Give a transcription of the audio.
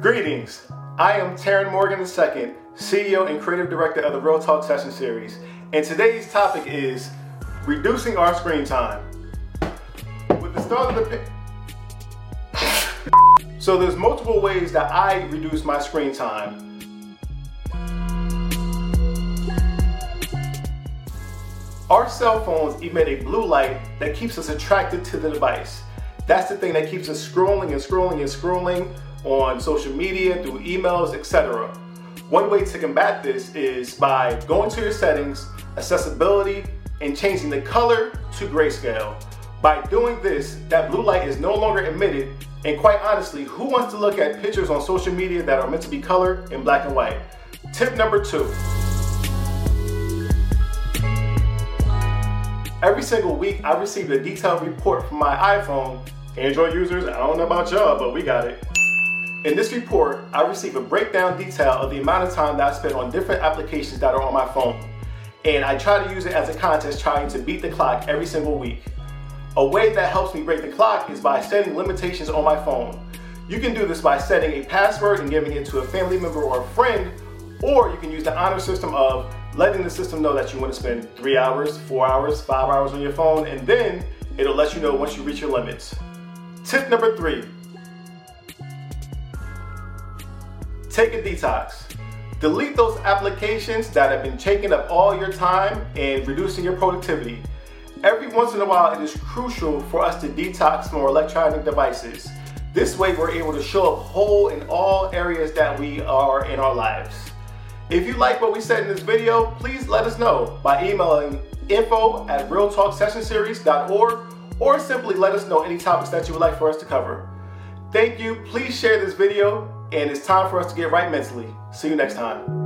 Greetings. I am Tarrin Morgan II, CEO and Creative Director of the Real Talk Session Series. And today's topic is reducing our screen time. With the start of the so there's multiple ways that I reduce my screen time. Our cell phones emit a blue light that keeps us attracted to the device. That's the thing that keeps us scrolling and scrolling and scrolling on social media, through emails, etc. One way to combat this is by going to your settings, accessibility, and changing the color to grayscale. By doing this, that blue light is no longer emitted, and quite honestly, who wants to look at pictures on social media that are meant to be colored in black and white? Tip number two. Every single week, I receive a detailed report from my iPhone. Android users, I don't know about y'all, but we got it. In this report, I receive a breakdown detail of the amount of time that I spend on different applications that are on my phone. And I try to use it as a contest trying to beat the clock every single week. A way that helps me break the clock is by setting limitations on my phone. You can do this by setting a password and giving it to a family member or a friend, or you can use the honor system of letting the system know that you want to spend three hours, four hours, five hours on your phone, and then it'll let you know once you reach your limits. Tip number three take a detox. Delete those applications that have been taking up all your time and reducing your productivity. Every once in a while, it is crucial for us to detox from our electronic devices. This way, we're able to show up whole in all areas that we are in our lives. If you like what we said in this video, please let us know by emailing info at realtalksessionseries.org or simply let us know any topics that you would like for us to cover. Thank you. Please share this video, and it's time for us to get right mentally. See you next time.